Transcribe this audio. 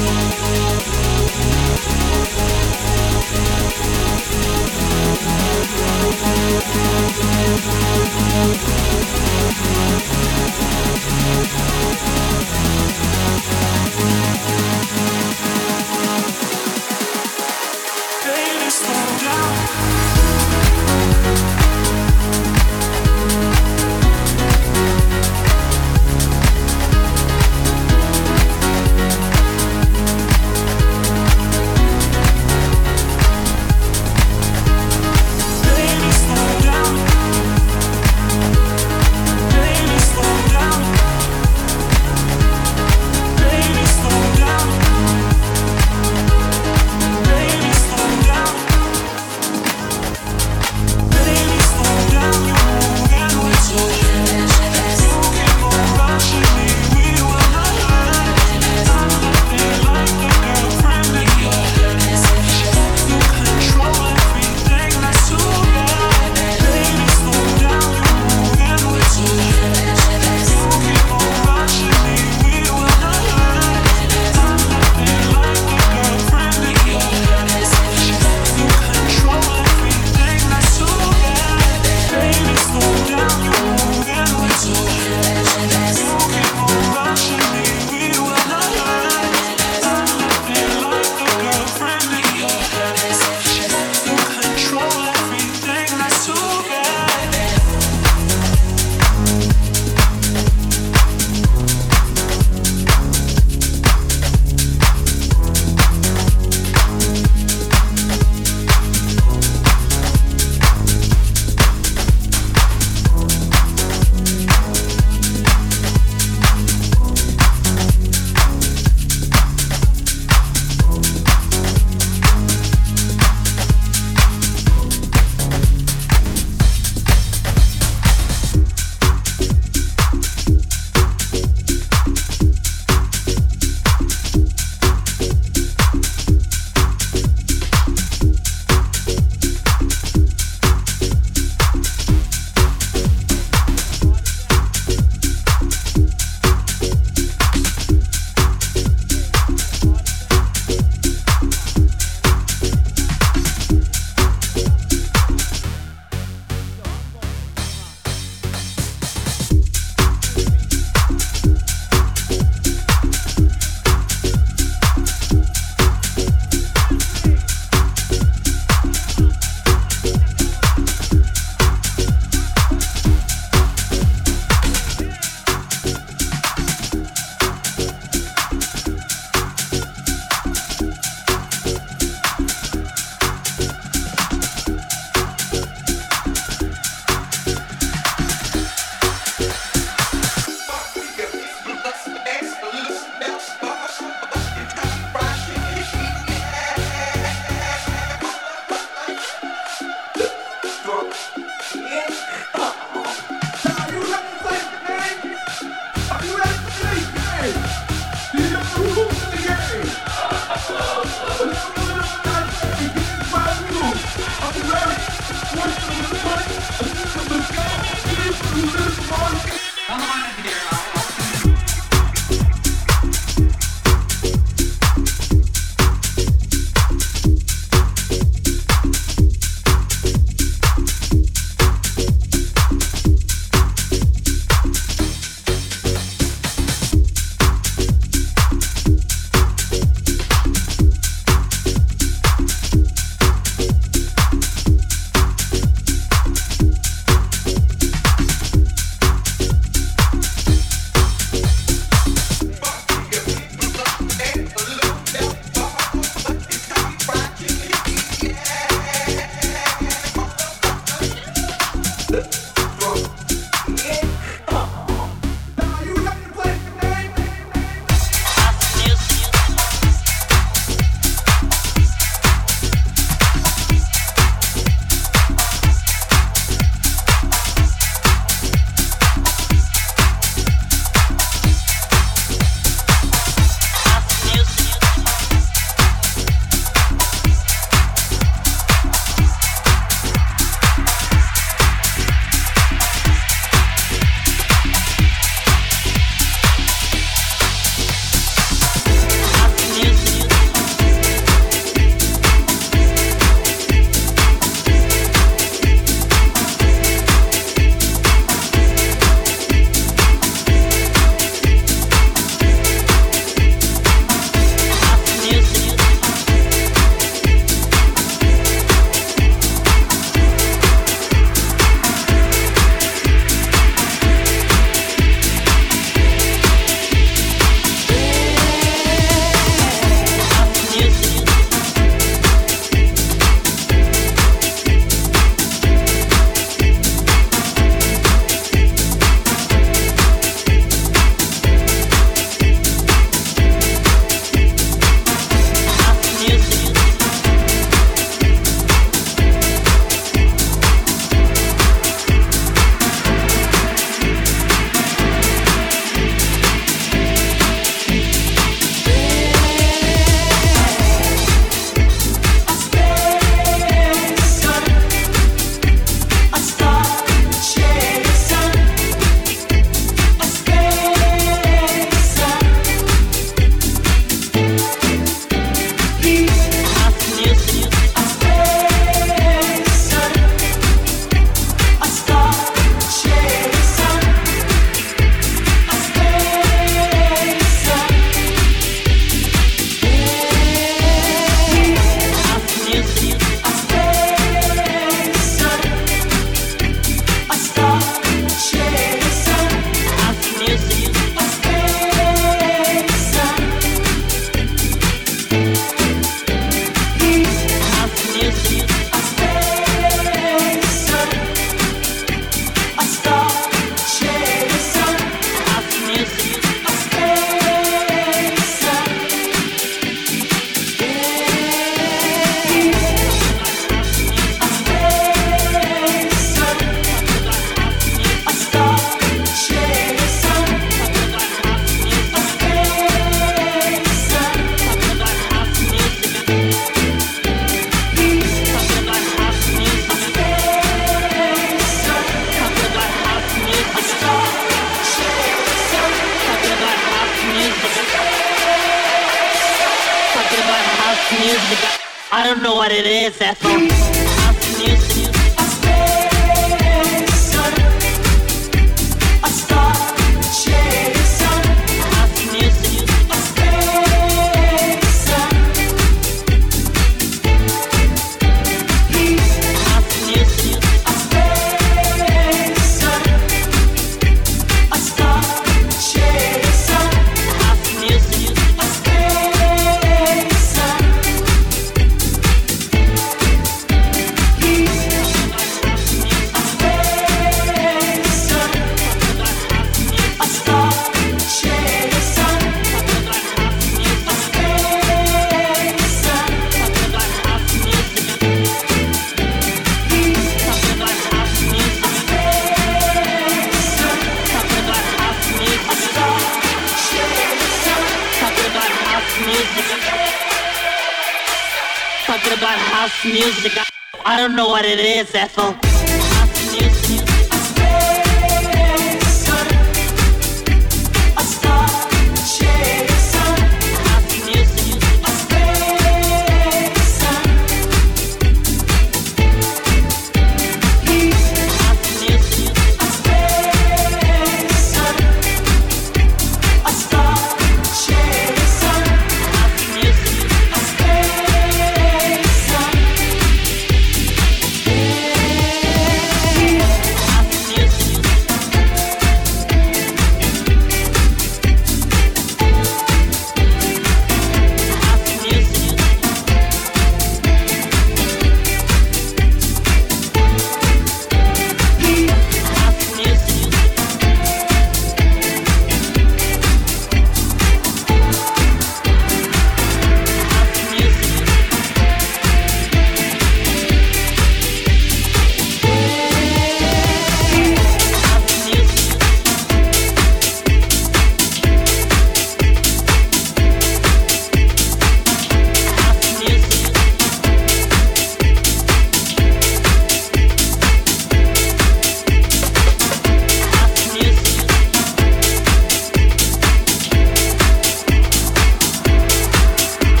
Música